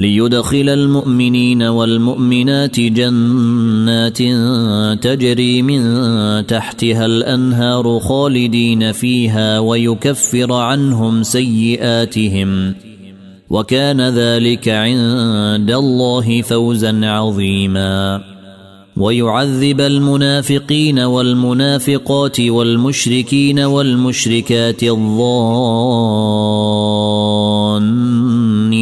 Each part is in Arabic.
ليدخل المؤمنين والمؤمنات جنات تجري من تحتها الأنهار خالدين فيها ويكفر عنهم سيئاتهم وكان ذلك عند الله فوزا عظيما. ويعذب المنافقين والمنافقات والمشركين والمشركات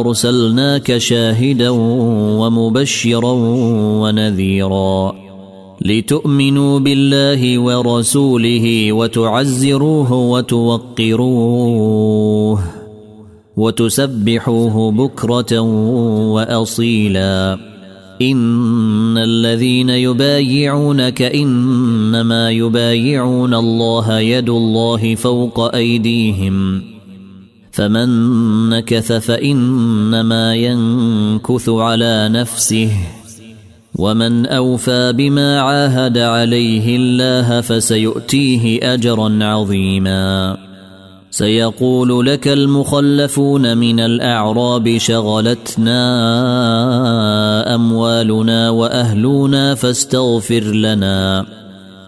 ارسلناك شاهدا ومبشرا ونذيرا لتؤمنوا بالله ورسوله وتعزروه وتوقروه وتسبحوه بكرة وأصيلا إن الذين يبايعونك إنما يبايعون الله يد الله فوق أيديهم فمن نكث فإنما ينكث على نفسه. ومن أوفى بما عاهد عليه الله فسيؤتيه أجرا عظيما. سيقول لك المخلفون من الأعراب شغلتنا أموالنا وأهلنا فاستغفر لنا.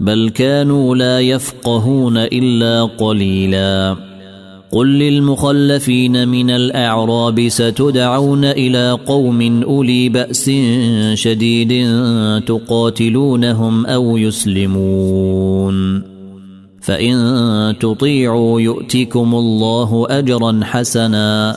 بل كانوا لا يفقهون إلا قليلا. قل للمخلفين من الأعراب ستدعون إلى قوم أولي بأس شديد تقاتلونهم أو يسلمون. فإن تطيعوا يؤتكم الله أجرا حسنا.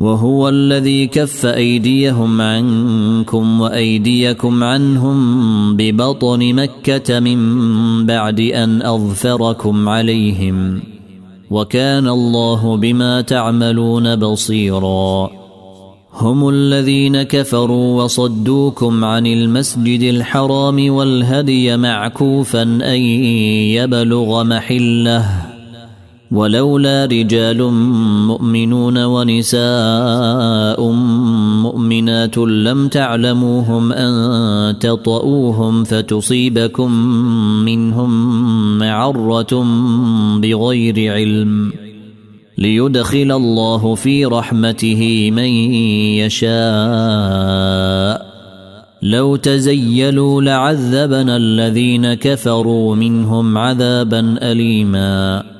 وهو الذي كف أيديهم عنكم وأيديكم عنهم ببطن مكة من بعد أن أظفركم عليهم وكان الله بما تعملون بصيرا. هم الذين كفروا وصدوكم عن المسجد الحرام والهدي معكوفا أن يبلغ محلة ولولا رجال مؤمنون ونساء مؤمنات لم تعلموهم أن تطئوهم فتصيبكم منهم معرة بغير علم ليدخل الله في رحمته من يشاء لو تزيلوا لعذبنا الذين كفروا منهم عذابا أليما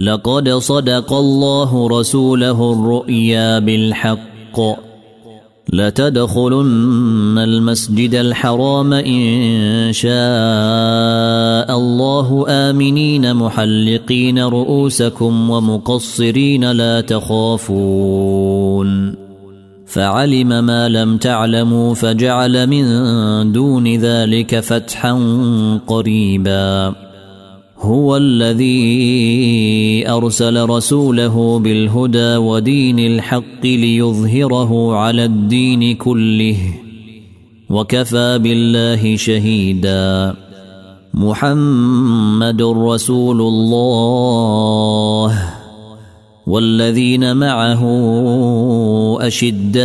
لقد صدق الله رسوله الرؤيا بالحق. لتدخلن المسجد الحرام إن شاء الله. آمنين محلقين رؤوسكم ومقصرين لا تخافون. فعلم ما لم تعلموا فجعل من دون ذلك فتحا قريبا. هو الذي أرسل رسوله بالهدى ودين الحق ليظهره على الدين كله وكفى بالله شهيدا. محمد رسول الله والذين معه أشداء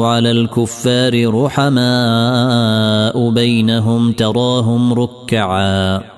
على الكفار رحماء بينهم تراهم ركعا.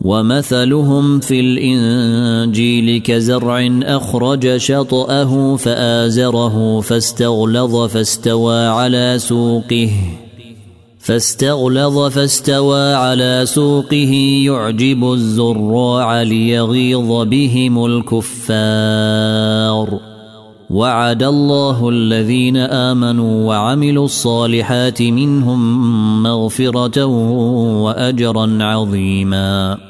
ومثلهم في الإنجيل كزرع أخرج شطأه فآزره فاستغلظ فاستوى على سوقه فاستغلظ فاستوى على سوقه يعجب الزراع ليغيظ بهم الكفار وعد الله الذين آمنوا وعملوا الصالحات منهم مغفرة وأجرا عظيما